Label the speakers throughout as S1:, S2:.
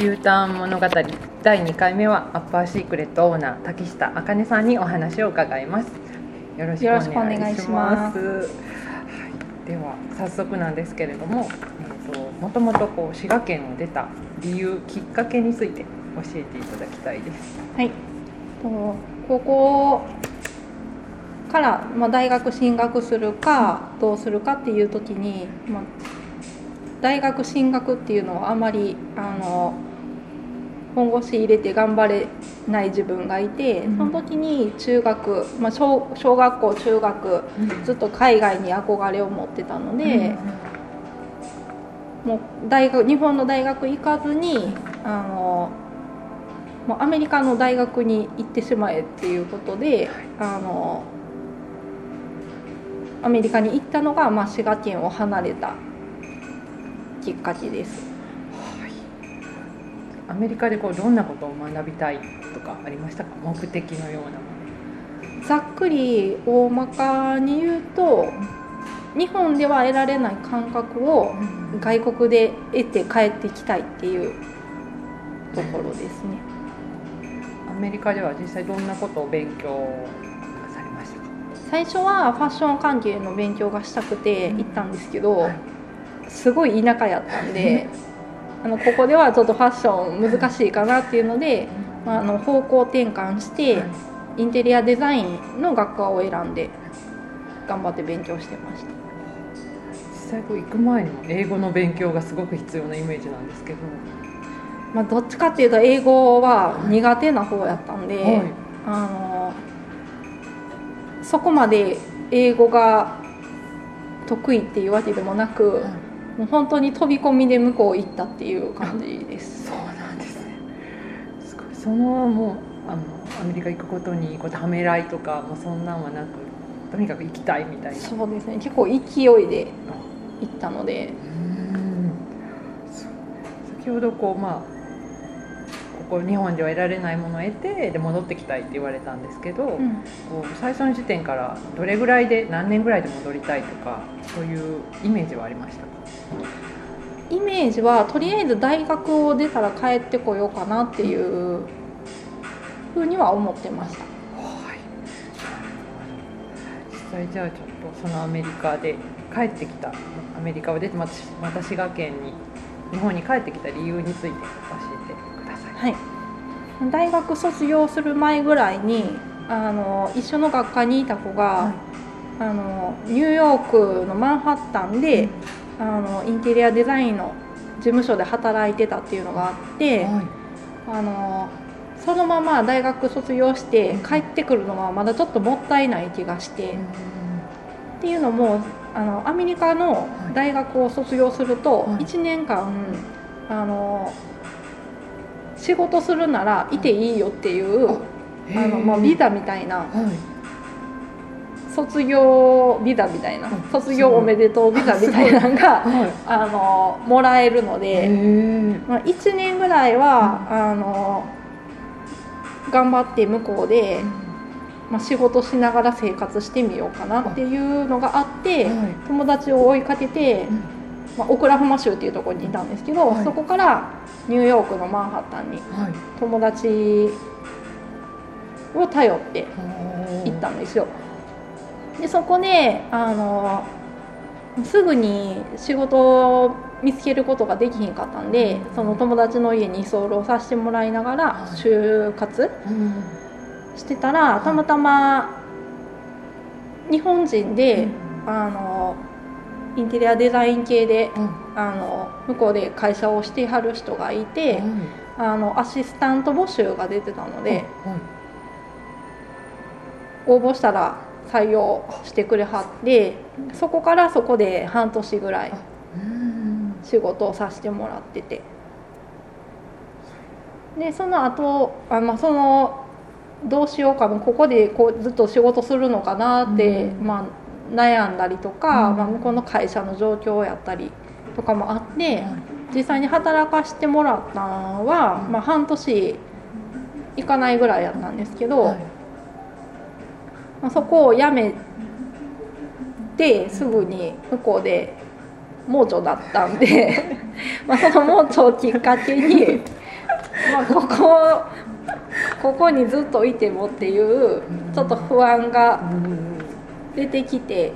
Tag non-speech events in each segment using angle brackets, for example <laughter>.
S1: U ターン物語。第2回目はアッパーシークレットオーナー竹下茜さんにお話を伺います。よろしくお願いします。はい、では早速なんですけれども、えーと、もともとこう滋賀県を出た理由きっかけについて教えていただきたいです。
S2: はい。高校から、まあ、大学進学するかどうするかっていう時に、まあ、大学進学っていうのはあまりあの本腰入れて頑張れない自分がいて、その時に中学、まあ、小小学校中学、ずっと海外に憧れを持ってたので、もう大学日本の大学行かずにあのもうアメリカの大学に行ってしまえっていうことであのアメリカに行ったのが、まあ、滋賀県を離れたきっかけです。
S1: アメリカでこうどんなことを学びたいとかありましたか？目的のような
S2: もの。ざっくり大まかに言うと日本では得られない感覚を外国で得て帰ってきたいっていうところですね。
S1: アメリカでは実際どんなことを勉強されましたか？
S2: 最初はファッション関係の勉強がしたくて行ったんですけど、はい、すごい田舎やったんで <laughs> あのここではちょっとファッション難しいかなっていうので、まあ、あの方向転換してインテリアデザインの学科を選んで頑張って勉強してました。
S1: 実際こう行く前にも英語の勉強がすごく必要なイメージなんですけど、
S2: まあ、どっちかっていうと英語は苦手な方やったんで、はい、あのそこまで英語が得意っていうわけでもなく、はいもう本当に飛び込みで向こう行ったっていう感じです。
S1: そうなんですね。すごい。そのもうあのアメリカ行くことにこうためらいとかもそんなんはなくとにかく行きたいみたいな。
S2: そうですね。結構勢いで行ったので。
S1: 先ほどこうまあこう日本では得られないものを得てで戻ってきたいって言われたんですけど、うん、こう最初の時点からどれぐらいで何年ぐらいで戻りたいとかそういうイメージはありました？か
S2: イメージはとりあえず大学を出たら帰ってこようかなっていうふうには思ってました。はい、
S1: 実際じゃあちょっとそのアメリカで帰ってきたアメリカを出てまた滋賀県に日本に帰ってきた理由について教
S2: はい、大学卒業する前ぐらいにあの一緒の学科にいた子が、はい、あのニューヨークのマンハッタンで、うん、あのインテリアデザインの事務所で働いてたっていうのがあって、はい、あのそのまま大学卒業して帰ってくるのはまだちょっともったいない気がして、うん、っていうのもあのアメリカの大学を卒業すると1年間、あの仕事するならいていいよっていうあの、まあ、ビザみたいな、卒業ビザみたいな、卒業おめでとうビザみたいなのが、あのもらえるので、まあ、1年ぐらいは、あの頑張って向こうで、まあ、仕事しながら生活してみようかなっていうのがあって、友達を追いかけて。まあ、オクラホマ州っていうところにいたんですけど、はい、そこからニューヨークのマンハッタンに友達を頼って行ったんですよ。でそこであのすぐに仕事を見つけることができひんかったんで、その友達の家に居候させてもらいながら就活してたら、たまたま日本人で、あのインテリアデザイン系で、うん、あの向こうで会社をしてはる人がいて、うん、あのアシスタント募集が出てたので、応募したら採用してくれはってそこからそこで半年ぐらい仕事をさせてもらってて。でその後あまあそのどうしようかなここでこうずっと仕事するのかなって、うん、まあ悩んだりとか、うん、まあ、向こうの会社の状況やったりとかもあって、実際に働かしてもらったのは、まあ、半年いかないぐらいやったんですけど、はい、まあ、そこを辞めてすぐに向こうで盲腸だったんで <laughs> まあその盲腸をきっかけに <laughs> まあここここにずっといてもっていうちょっと不安が出てきて。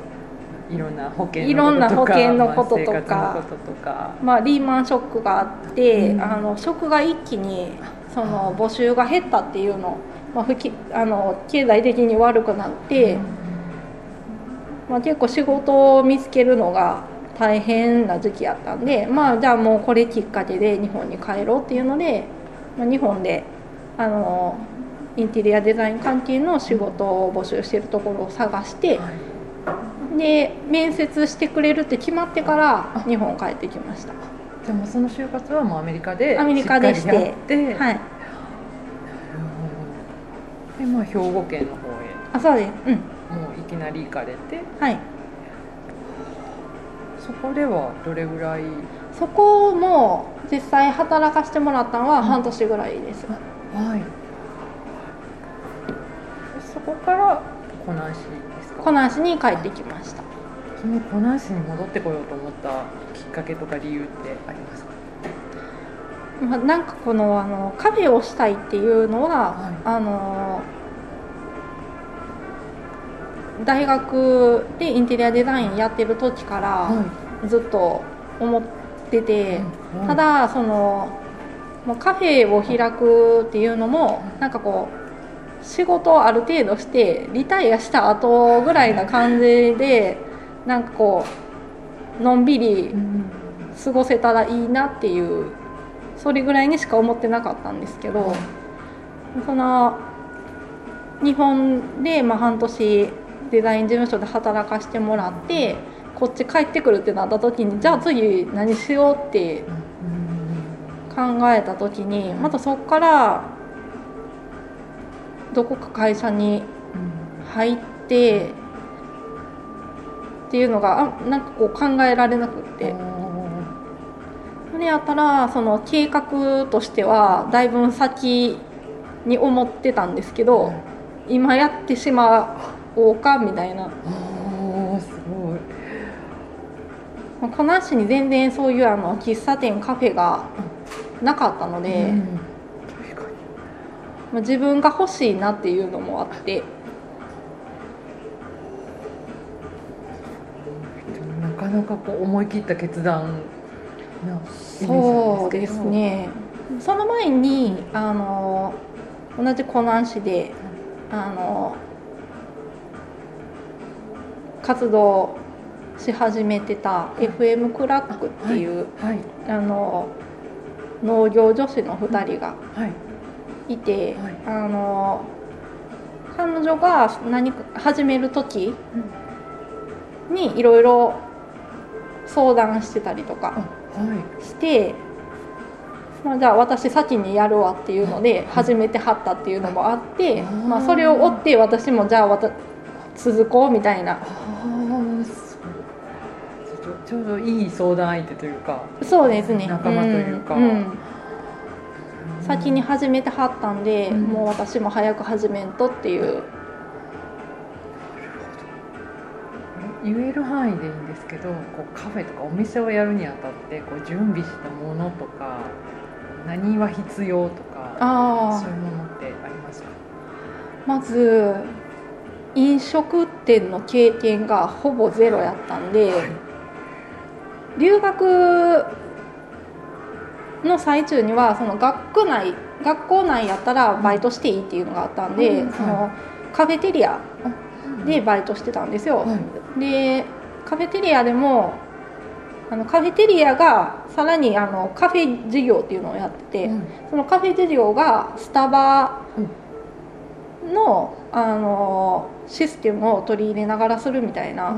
S1: いろんな保険
S2: いろんな保険のこととか,、まあ、リーマンショックがあって、うん、あの職が一気にその募集が減ったっていうの,、まあ、あの経済的に悪くなって、まあ、結構仕事を見つけるのが大変な時期やったんでまあじゃあもうこれきっかけで日本に帰ろうっていうので、まあ、日本であのインテリアデザイン関係の仕事を募集してるところを探して。はい。で面接してくれるって決まってから日本帰ってきました。
S1: じゃあもうその就活はもうアメリカで
S2: アメリカでしてはい。
S1: でまあ兵庫県の方へ。
S2: あそうです。うん。も
S1: ういきなり行かれて。
S2: はい。
S1: そこではどれぐらい？
S2: そこも実際働かせてもらったのは半年ぐらいです、
S1: うん、はい。そこから湖南市
S2: 湖南市に帰ってきました。
S1: その湖南市に戻ってこようと思ったきっかけとか理由ってありますか？
S2: まあ、なんかこのあのカフェをしたいっていうのは、はい、あの大学でインテリアデザインやってる時からずっと思ってて、はい、ただそのカフェを開くっていうのもなんかこう仕事をある程度してリタイアした後ぐらいな感じでなんかこうのんびり過ごせたらいいなっていうそれぐらいにしか思ってなかったんですけどその日本でまあ半年デザイン事務所で働かせてもらってこっち帰ってくるってなった時にじゃあ次何しようって考えた時にまたそこからどこか会社に入って、っていうのがあなんかこう考えられなくって。それやったらその計画としてはだいぶ先に思ってたんですけど、今やってしまおうかみたいな。
S1: すご
S2: い。この市に全然そういうあの喫茶店カフェがなかったので、うん。まあ、自分が欲しいなっていうのもあって。
S1: なかなかこう思い切った決断
S2: そうですね。その前にあの同じ湖南市であの活動し始めてた FM クラックっていう、はい。はい、あの農業女子の2人が、はいいて、はい、あの彼女が何か始める時にいろいろ相談してたりとかして、まあ、じゃあ私先にやるわっていうので始めてはったっていうのもあって、まあ、それを追って私もじゃあ続こうみたいな。
S1: ちょうどいい相談相手というか
S2: そうですね。
S1: 仲間というか、
S2: うんうん先に始めてはったんで、うん、もう私も早く始めんとっていう。
S1: 言える範囲でいいんですけどこうカフェとかお店をやるにあたってこう準備したものとか何は必要とかあそういうものってありますか？
S2: まず飲食店の経験がほぼゼロやったんで、はい、留学の最中にはその学区内学校内やったらバイトしていいっていうのがあったんで、うん、そのカフェテリアでバイトしてたんですよ、はい、でカフェテリアでもあのカフェテリアがさらにあのカフェ事業っていうのをやってて、うん、そのカフェ事業がスタバの,、あのシステムを取り入れながらするみたいな。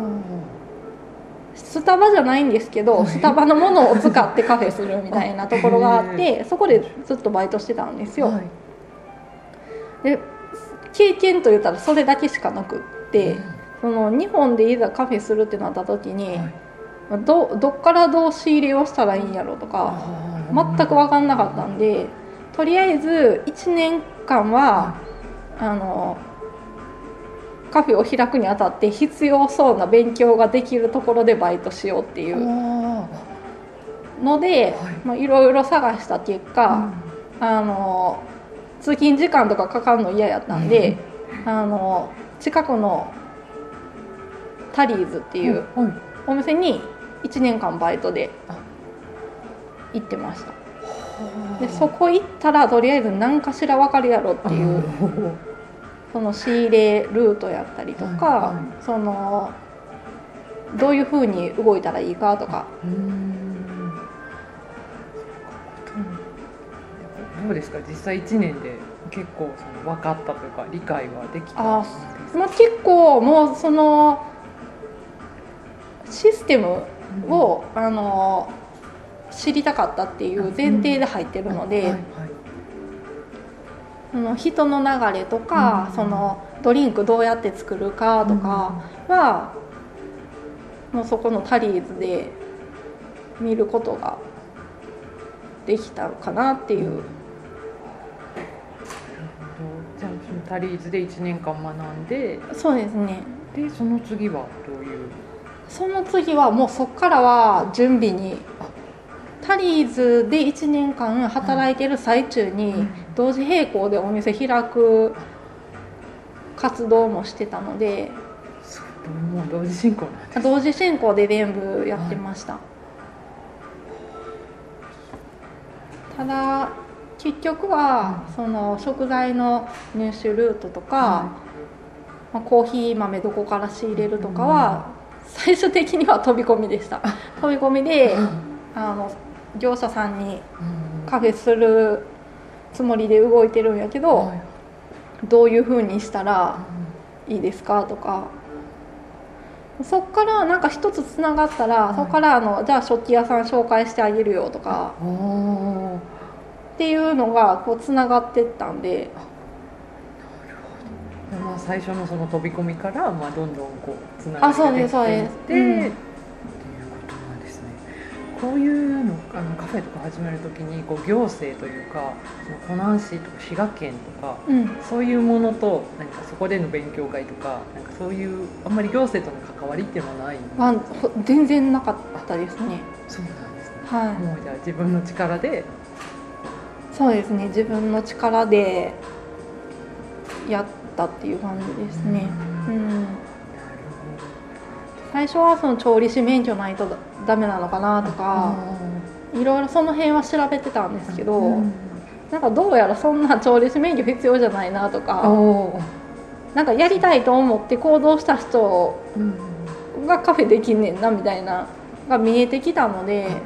S2: うんスタバじゃないんですけどスタバのものを使ってカフェするみたいなところがあってそこでずっとバイトしてたんですよ。はい、で経験といったらそれだけしかなくって、その日本でいざカフェするってなった時に、はい、どどっからどう仕入れをしたらいいんやろうとか全く分かんなかったんでとりあえず1年間は、あのカフェを開くにあたって必要そうな勉強ができるところでバイトしようっていうので、はい。ろいろ探した結果、あの通勤時間とかかかるの嫌やったんで、あの近くのタリーズっていうお店に1年間バイトで行ってました。でそこ行ったらとりあえず何かしら分かるやろっていうその仕入れルートやったりとか、はいはい、そのどういうふうに動いたらいいかとか。
S1: どうですか？実際1年で結構その分かったというか理解はできたあ、
S2: まあ、結構もうそのシステムを、うん、あの知りたかったっていう前提で入ってるので、その人の流れとか、うん、そのドリンクどうやって作るかとかは、もうそこのタリーズで見ることができたかなっていう。
S1: じゃあそのタリーズで1年間学んで。
S2: そうですね。
S1: でその次はどういう？
S2: その次はもうそこからは準備にタリーズで1年間働いてる最中に同時並行でお店開く活動もしてたので
S1: もう同時進行
S2: 同時進行で全部やってました、はい、ただ結局はその食材の入手ルートとか、はい、まあ、コーヒー豆どこから仕入れるとかは最終的には飛び込みでした。<laughs> 飛び込みであの業者さんにカフェするつもりで動いてるんやけど、どういうふうにしたらいいですかとか。そっからなんか一つつながったら、そこからあのじゃあ食器屋さん紹介してあげるよとかっていうのがこうつながってったんで。
S1: まあ、最初のその飛び込みから、まあ、どんどんこうつながっていってうん。こういうのあのカフェとか始めるときにこう行政というかその湖南市とか滋賀県とか、うん、そういうものとなんかそこでの勉強会とかなんかそういうあんまり行政との関わりっていうのはない
S2: あ全然なかったですね。
S1: そうなんですね、はい、もうじゃあ自分の力で？
S2: そうですね。自分の力でやったっていう感じですね。うん、最初はその調理師免許ないとダメなのかなとかいろいろその辺は調べてたんですけど、うん、なんかどうやらそんな調理師免許必要じゃないなとかなんかやりたいと思って行動した人がカフェできんねんなみたいなが見えてきたので。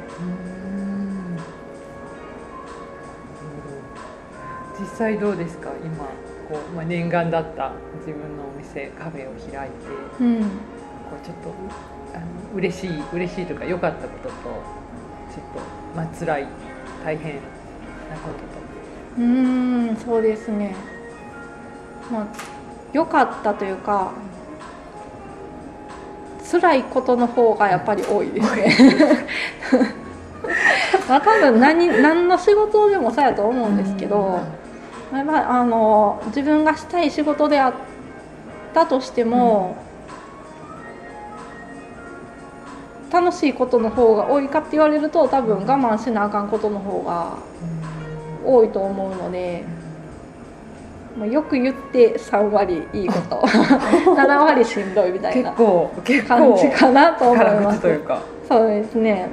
S1: 実際どうですか？今こう、まあ、念願だった自分のお店カフェを開いて、うん、こうちょっとあの嬉しい嬉しいとか良かったこととちょっとまあ辛い大変なこと
S2: とうんそうですね。まあ良かったというか辛いことの方がやっぱり多い。ですねまあ多分何何の仕事でもそうやと思うんですけど、まあ、あの自分がしたい仕事であったとしても、うん、楽しいことの方が多いかって言われると多分我慢しなあかんことの方が多いと思うので。まあ、よく言って3割いいこと <laughs> 7割しんどいみたいな感じかなと思います。そうですね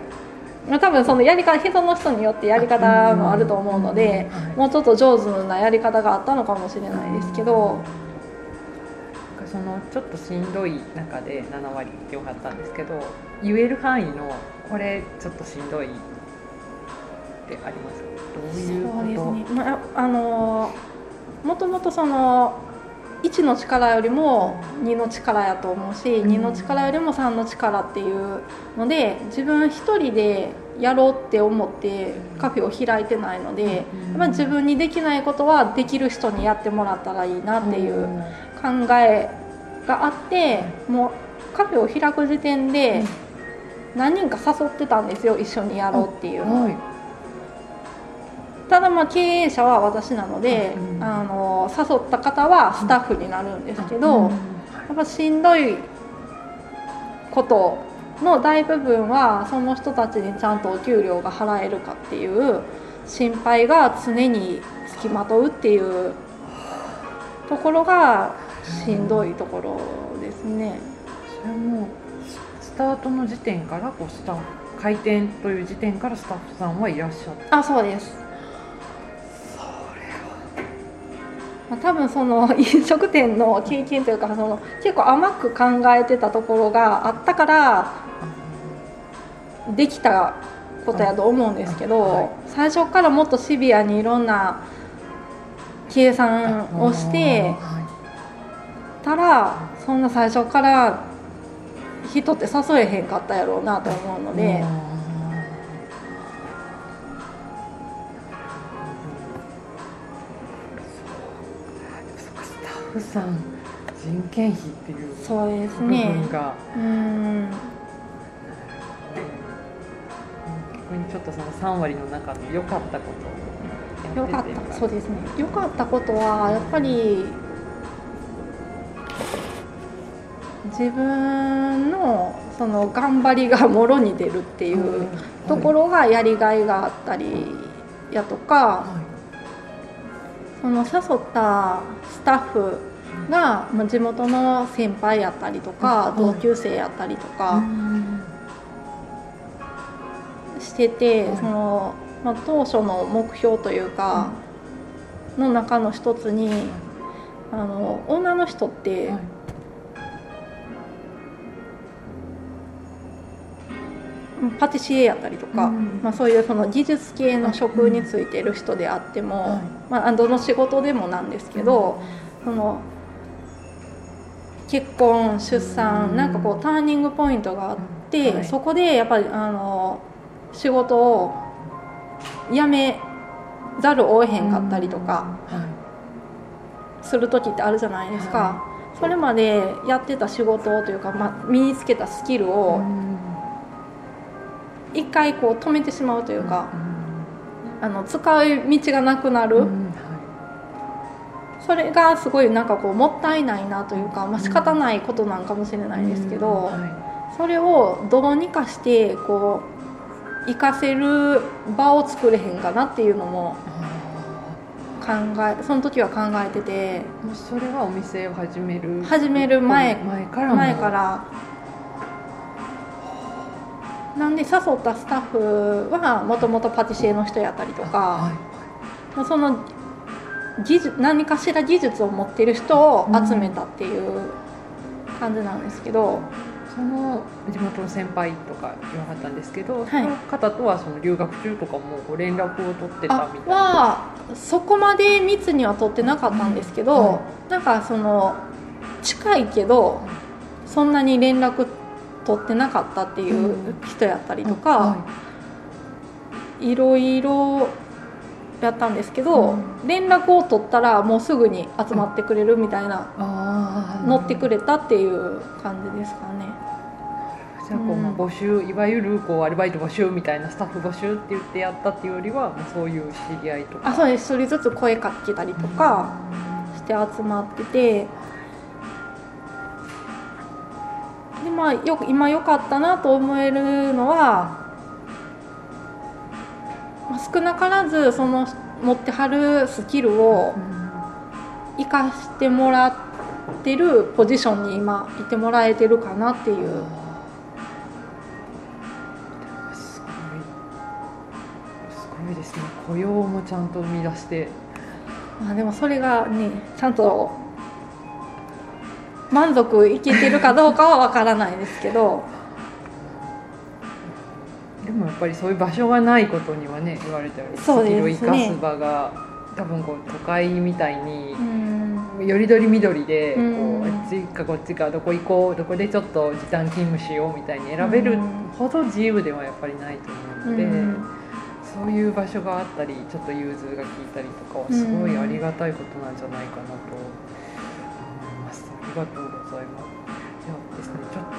S2: まあ、多分そのやり方人の人によってやり方もあると思うので、もうちょっと上手なやり方があったのかもしれないですけど。
S1: そのちょっとしんどい中で7割ってよかったんですけど言える範囲のこれちょっとしんどいってあります？かどういうこと？ですね、まあ、あの
S2: もともとその1の力よりも2の力やと思うし2の力よりも3の力っていうので自分一人でやろうって思ってカフェを開いてないので、まあ、自分にできないことはできる人にやってもらったらいいなっていう考えがあってもうカフェを開く時点で何人か誘ってたんですよ一緒にやろうっていうの。を。ただまあ経営者は私なので、うん、あの誘った方はスタッフになるんですけど、うん、やっぱしんどいことの大部分はその人たちにちゃんとお給料が払えるかっていう心配が常につきまとうっていうところがしんどいところですね。
S1: それもスタートの時点からこうスタ開店という時点からスタッフさんはいらっしゃった。
S2: あそうです。まあ、多分その飲食店の経験というかその結構甘く考えてたところがあったからできたことやと思うんですけど、はい、最初からもっとシビアにいろんな計算をしてたらそんな最初から人って誘えへんかったやろうなと思うので。
S1: スタッフさん人件費っていう
S2: そうですね。うん。
S1: 逆にちょっとその3割の中の良かったこと
S2: 良かった。そうですね。良かったことはやっぱり自分のその頑張りがもろに出るっていうところがやりがいがあったりやとか、その誘ったスタッフが地元の先輩やったりとか同級生やったりとかしててその、まあ、当初の目標というかの中の一つにあの女の人って、パティシエやったりとか、うん、まあ、そういうその技術系の職についてる人であっても、うん、まあ、どの仕事でもなんですけど、うん、その結婚出産なんかこうターニングポイントがあって、はい、そこでやっぱりあの仕事を辞めざるを得へんかったりとかする時ってあるじゃないですか。それまでやってた仕事というか、まあ、身につけたスキルを一回こう止めてしまうというか、あの使う道がなくなる、それがすごいなんかこうもったいないなというか、まあ仕方ないことなんかもしれないですけど、それをどうにかしてこう活かせる場を作れへんかなっていうのも考えその時は考えてて
S1: もうそれはお店を始める。
S2: 始める前前から前からなんで誘ったスタッフはもともとパティシエの人やったりとか、はい、その技術何かしら技術を持ってる人を集めたっていう感じなんですけど、
S1: その地元の先輩とか言わはったんですけど、はい、その方とはその留学中とかもご連絡を取ってたみたいな。
S2: はそこまで密には取ってなかったんですけど、うんはい、なんかその近いけどそんなに連絡取ってなかったっていう人やったりとか、い。ろいろやったんですけど、連絡を取ったらもうすぐに集まってくれるみたいな、乗ってくれたっていう感じですかね。
S1: じゃあこう、まあ、募集いわゆるこうアルバイト募集みたいなスタッフ募集って言ってやったっていうよりは、まあ、そういう知り合いとか。
S2: あそうです。一人ずつ声かけたりとかして集まってて、まあよく今良かったなと思えるのは、まあ、少なからずその持ってはるスキルを生かしてもらってるポジションに今いてもらえてるかなっていう。
S1: すごいですね。雇用もちゃんと生み出して。
S2: まあでもそれがねちゃんと満足いけてるかどうかは分からないですけど。
S1: でもやっぱりそういう場所がないことにはね言われたように、スキルを生かす場が多分こう都会みたいに、よりどりみどりでこう、あっちかこっちかどこ行こうどこでちょっと時短勤務しようみたいに選べるほど自由ではやっぱりないと思うので。そういう場所があったりちょっと融通が利いたりとかはすごいありがたいことなんじゃないかなとりがとうございます。ではですね、ちょっと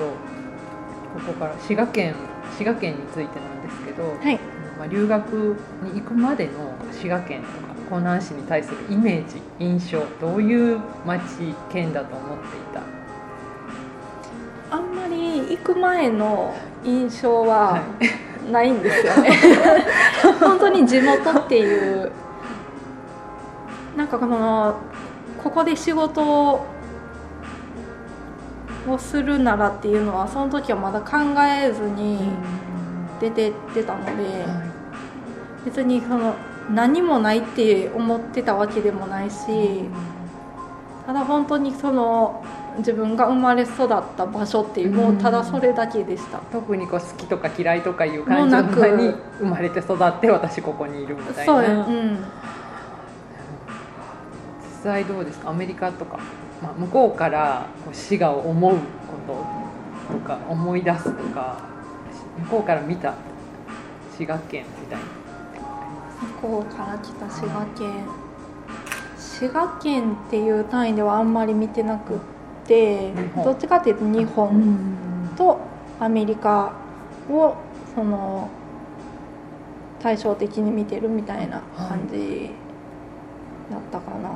S1: ここから滋賀県滋賀県についてなんですけど、はい、まあ、留学に行くまでの滋賀県とか湖南市に対するイメージ印象どういう町県だと思っていた？
S2: あんまり行く前の印象はないんですよね。<laughs> 本当に地元っていうなんかこのここで仕事をするならっていうのはその時はまだ考えずに出てってたので、別にその何もないって思ってたわけでもないしただ本当にその自分が生まれ育った場所っていうもうただそれだけでした、
S1: 特にこう好きとか嫌いとかいう感じの中に生まれて育って私ここにいるみたいな。そう、うん、実際どうですか？アメリカとか、まあ、向こうから滋賀を思うこととか思い出すとか向こうから見た滋賀県みたいな。
S2: 向こうから来た滋賀県。滋賀県っていう単位ではあんまり見てなくて。てどっちかっていうと日本とアメリカをその対照的に見てるみたいな感じだったかな、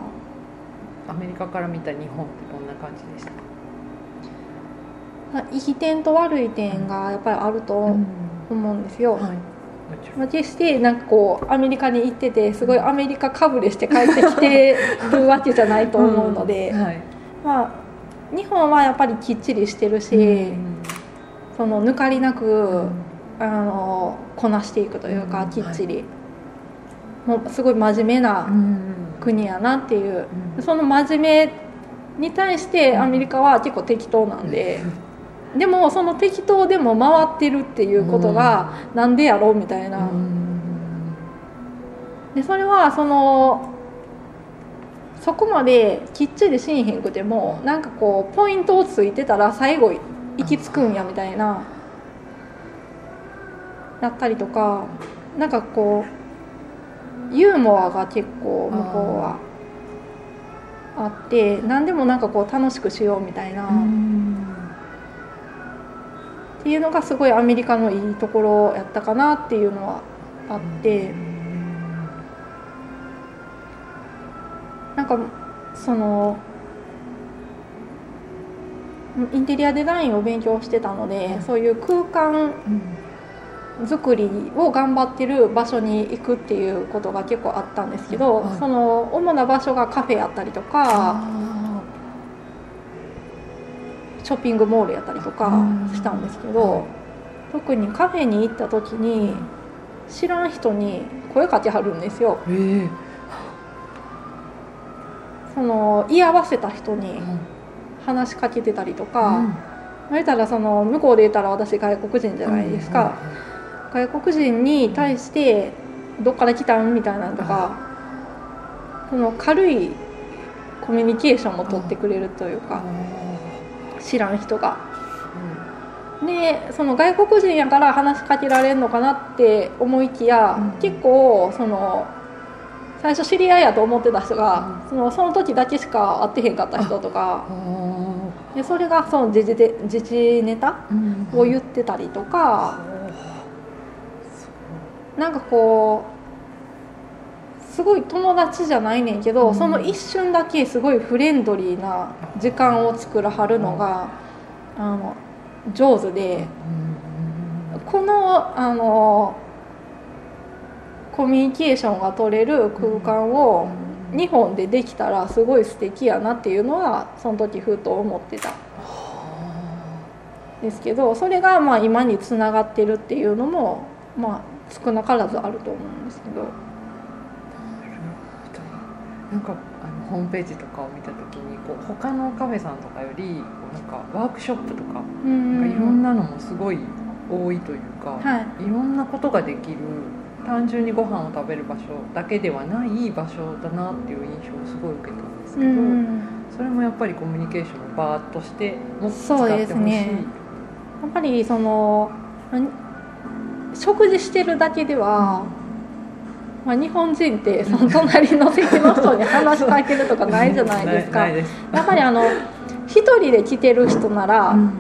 S1: アメリカから見た日本ってどんな感じでした。
S2: いい点と悪い点がやっぱりあると思うんですよ、はい。まあ、決してなんかこうアメリカに行っててすごいアメリカかぶれして帰ってきてるわけじゃないと思うので、うん。はい、まあ日本はやっぱりきっちりしてるし、うん、その抜かりなく、うん、あのこなしていくというか、きっちり、はい、もうすごい真面目な国やなっていう、その真面目に対してアメリカは結構適当なんで。でもその適当でも回ってるっていうことがなんでやろうみたいな。でそれはそのそこまできっちりしんへんくてもなんかこうポイントをついてたら最後行き着くんやみたいなやったりとかなんかこうユーモアが結構向こうはあって何でもなんかこう楽しくしようみたいな。っていうのがすごいアメリカのいいところやったかなっていうのはあって。なんかそのインテリアデザインを勉強してたので、そういう空間作りを頑張ってる場所に行くっていうことが結構あったんですけど、はい、その主な場所がカフェやったりとかショッピングモールやったりとかしたんですけど、特にカフェに行った時に知らん人に声かけはるんですよ。え。ーその居合わせた人に話しかけてたりとか、うん、言ったらその向こうで言ったら私外国人じゃないですか、うん、外国人に対して「どっから来たん?」みたいなのとか、その軽いコミュニケーションも取ってくれるというか、知らん人が。でその外国人やから話しかけられるのかなって思いきや、結構その最初知り合いやと思ってた人が、そのその時だけしか会ってへんかった人とかでそれがその自治で自治ネタを言ってたりとか、うなんかこうすごい友達じゃないねんけど、その一瞬だけすごいフレンドリーな時間を作らはるのが、あの上手で、このあのコミュニケーションが取れる空間を日本でできたらすごい素敵やなっていうのはその時ふと思ってた。ですけどそれがまあ今につながってるっていうのもまあ少なからずあると思うんですけど。
S1: なんかあのホームページとかを見た時にこう他のカフェさんとかよりなんかワークショップとかなんかいろんなのもすごい多いというか、はい、いろんなことができる単純にご飯を食べる場所だけではない場所だなっていう印象をすごい受けたんですけど、うん、それもやっぱりコミュニケーションの場としても使ってほしい、ね、
S2: やっぱりその食事してるだけでは、まあ、日本人ってその隣の席の人に話しかけるとかないじゃないですか。やっぱりあの一人で来てる人なら、うん。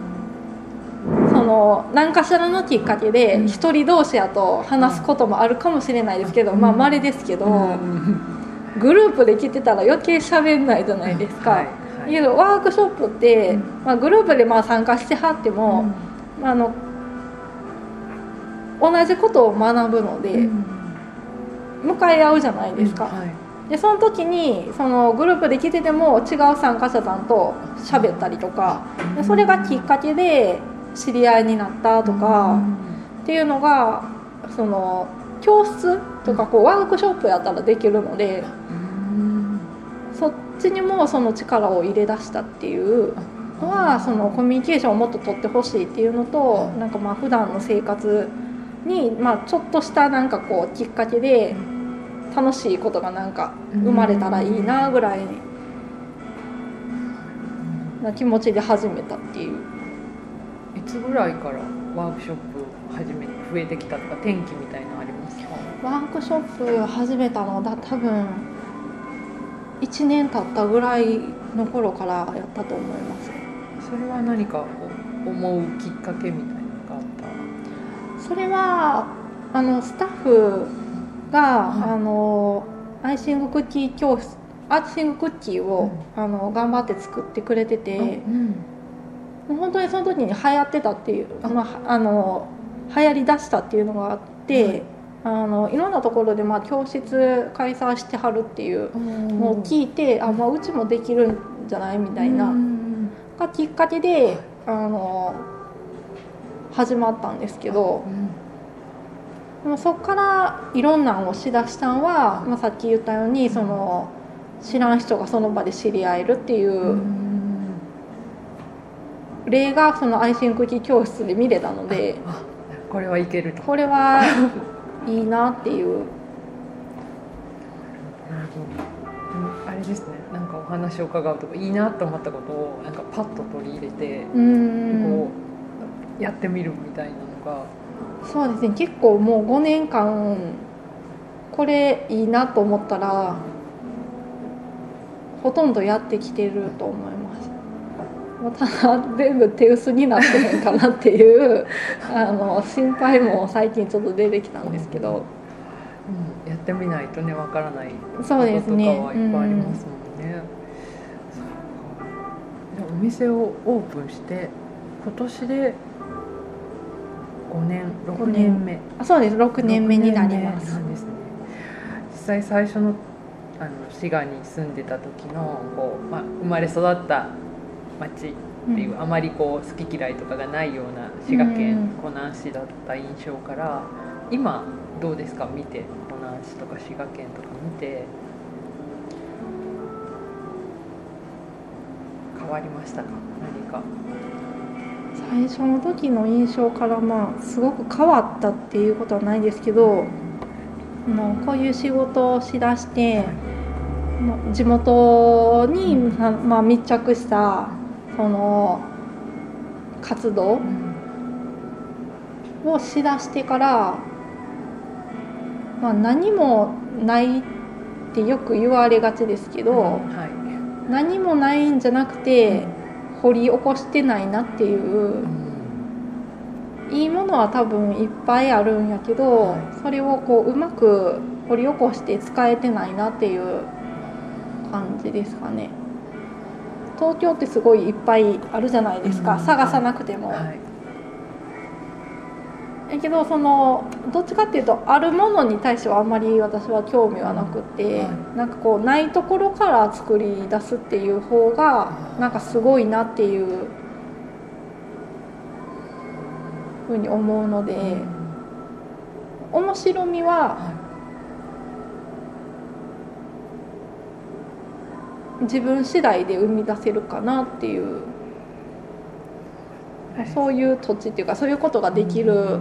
S2: その何かしらのきっかけで一人同士やと話すこともあるかもしれないですけど、まあ稀ですけど、グループで来てたら余計喋んないじゃないですか。はいはい、ワークショップって、まあ、グループでまあ参加してはっても、まあ、あの同じことを学ぶので、向かい合うじゃないですか。はい、でその時にそのグループで来てても違う参加者さんと喋ったりとかでそれがきっかけで知り合いになったとかっていうのがその教室とかこうワークショップやったらできるのでそっちにもその力を入れ出したっていうのはそのコミュニケーションをもっと取ってほしいっていうのとなんかまあ普段の生活にまあちょっとしたなんかこうきっかけで楽しいことがなんか生まれたらいいなぐらいな気持ちで始めたっていう。
S1: いつぐらいからワークショップ始め増えてきたとか転機みたいなのありますか？
S2: ワークショップ始めたのだ多分1年経ったぐらいの頃からやったと思います。
S1: それは何か思うきっかけみたいな？
S2: それはあのスタッフが、はい、あのアイシングクッキー教室アーチシングクッキーを、うん、あの頑張って作ってくれてて、うん。うん、本当にその時に流行ってたっていうあのあの流行りだしたっていうのがあって、あのいろんなところでまあ教室開催してはるっていうのを聞いて、あまあ、うちもできるんじゃないみたいながきっかけであの始まったんですけど。でもそこからいろんなのをしだしたんは、まあ、さっき言ったようにその知らん人がその場で知り合えるっていう例がそのアイシング機教室で見れたので
S1: これはいけると。
S2: これはいいなっていう。
S1: あれですね。なんかお話を伺うといいなと思ったことをなんかパッと取り入れてこうやってみるみたいなのが。
S2: そうですね。結構もう5年間これいいなと思ったらほとんどやってきてると思います。ただ全部手薄になってへんかなっていう <laughs> あの心配も最近ちょっと出てきたんですけど、
S1: うん、やってみないとねわからない
S2: そうですね。
S1: いっぱいありますもんね、うん、お店をオープンして今年で5年6年目。
S2: あそうです。6年目になります。ね
S1: 実際最初のあの滋賀に住んでた時のこう、まあ、生まれ育った町っていう、うん、あまりこう好き嫌いとかがないような滋賀県湖南市だった印象から、今どうですか？見て湖南市とか滋賀県とか見て。変わりましたか？何か
S2: 最初の時の印象からまあすごく変わったっていうことはないですけど、もうこういう仕事をしだして、地元に、まあ、密着したその活動をしだしてから、まあ、何もないってよく言われがちですけど、はい、何もないんじゃなくて掘り起こしてないなっていう。いいものは多分いっぱいあるんやけど、それをこううまく掘り起こして使えてないなっていう感じですかね。東京ってすごいいっぱいあるじゃないですか、うん、探さなくても。はい、けどそのどっちかっていうとあるものに対してはあんまり私は興味はなくて、はい、なんかこうないところから作り出すっていう方がなんかすごいなっていうふうに思うので、うん、面白みは自分次第で生み出せるかなっていう、はい、そういう土地っていうかそういうことができる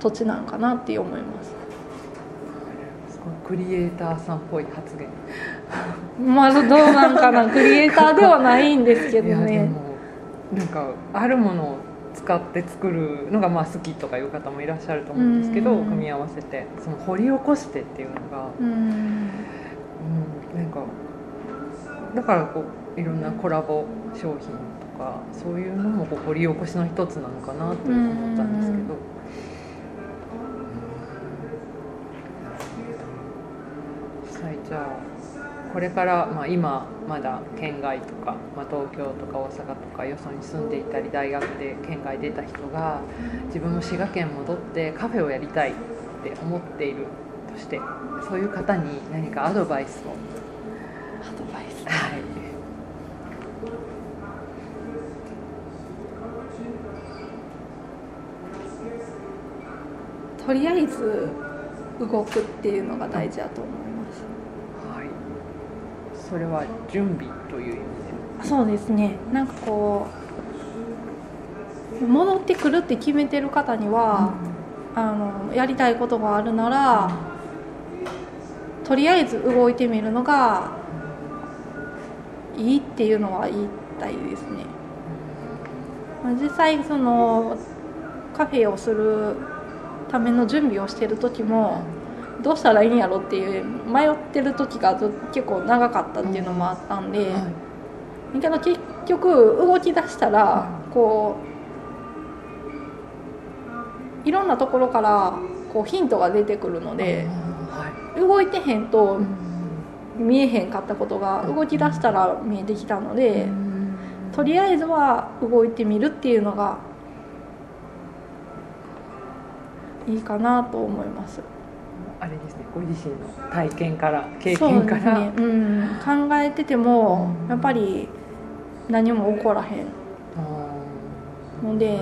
S2: 土地なんかなって思います。
S1: クリエイターさんっぽい発言。
S2: まあどうなんかな。クリエイターではないんですけどね。<laughs>
S1: なんかあるものを使って作るのがまあ好きとかいう方もいらっしゃると思うんですけど組み合わせてその掘り起こしてっていうのがうん、うん、なんかだからこういろんなコラボ商品とかそういうのもこう掘り起こしの一つなのかなと思ったんですけど。実際じゃあこれから、まあ、今まだ県外とか、まあ、東京とか大阪とかよそに住んでいたり大学で県外出た人が自分も滋賀県戻ってカフェをやりたいって思っているとしてそういう方に何かアドバイスを
S2: アドバイス
S1: はい
S2: とりあえず動くっていうのが大事だと思います。
S1: はい。それは準備という意味
S2: で。そうですね。なんかこう戻ってくるって決めてる方には、うん、あのやりたいことがあるなら、とりあえず動いてみるのがいいっていうのは言いたいですね。実際そのカフェをするための準備をしてる時もどうしたらいいんやろっていう迷ってる時が結構長かったっていうのもあったんで、うんはい、けど結局動き出したらこういろんなところからこうヒントが出てくるので、はい、動いてへんと見えへんかったことが動き出したら見えてきたので、とりあえずは動いてみるっていうのがいいかなと思います。
S1: あれですねご自身の体験から経験から、
S2: ね。うん、考えてても、やっぱり何も起こらへん。ので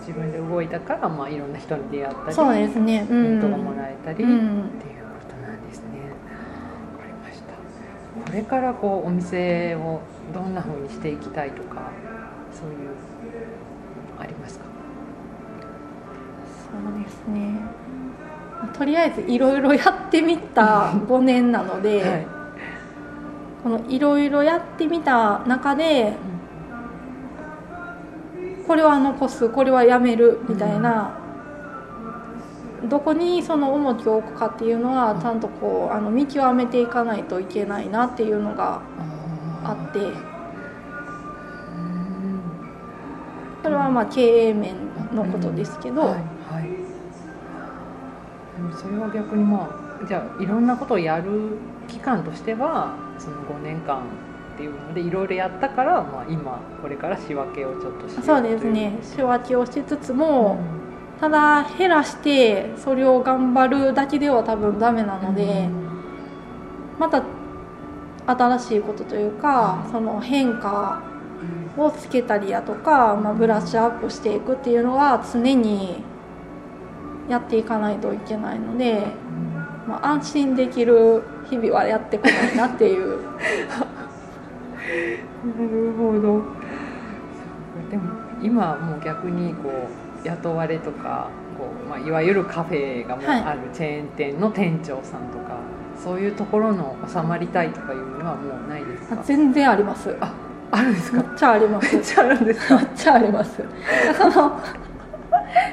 S1: 自分で動いたから、まあ、いろんな人に出会ったり
S2: そうですね、
S1: うん、ヒントがもらえたり、うん、っていうことなんですね。わかりました。これからこうお店をどんなふうにしていきたいとかそういうありますか？
S2: そうですね。とりあえずいろいろやってみた5年なので、はい、このいろいろやってみた中で、これは残すこれはやめるみたいな、うん、どこにその重きを置くかっていうのはちゃんとこうあの見極めていかないといけないなっていうのがあって。それはまあ経営面のことですけど、はい
S1: それは逆にまあじゃあいろんなことをやる期間としてはその5年間っていうのでいろいろやったから、まあ、今これから仕分けをちょっとして
S2: そうですね。仕分けをしつつも、うん、ただ減らしてそれを頑張るだけでは多分ダメなので、うん、また新しいことというか、うん、その変化をつけたりやとか、まあ、ブラッシュアップしていくっていうのは常にやっていかないといけないので、まあ、安心できる日々はやってこないなっていう。な
S1: るほど。でも今もう逆にこう雇われとかこう、まあ、いわゆるカフェがもうあるチェーン店の店長さんとか、はい、そういうところの収まりたいとかいうのはもうないですか？
S2: 全然あります。
S1: ああるんですか？
S2: めっちゃあります。
S1: めっちゃあるんですか？
S2: めっちゃあります。その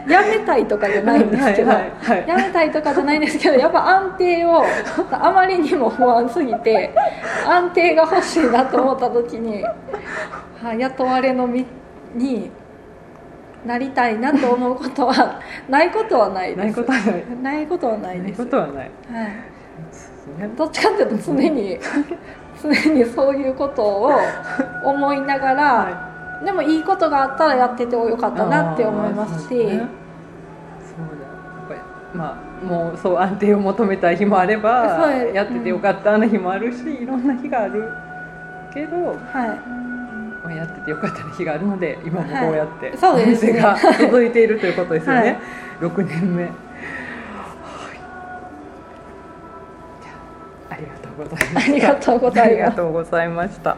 S2: やめたいとかじゃないんですけど、はいはいはい、やめたいとかじゃないんですけどやっぱ安定をあまりにも不安すぎて安定が欲しいなと思った時に、は雇われの身になりたいなと思うことはないことはないです。ないことはない。ないことはないです。ないことはない、はい、どっちかっていうと常に常にそういうことを思いながら、はいでもいいことがあったらやっててよかったなって思いますし。そう、ね,、だ。やっ
S1: ぱりまあもうそう安定を求めたい日もあればやっててよかったな日もあるし、いろんな日があるけど、はい。まあ、やっててよかった日があるので今もこうやって、お店が <laughs> 続いているということですよね、はい、6年目。ありがとうございました。ありがとうございました。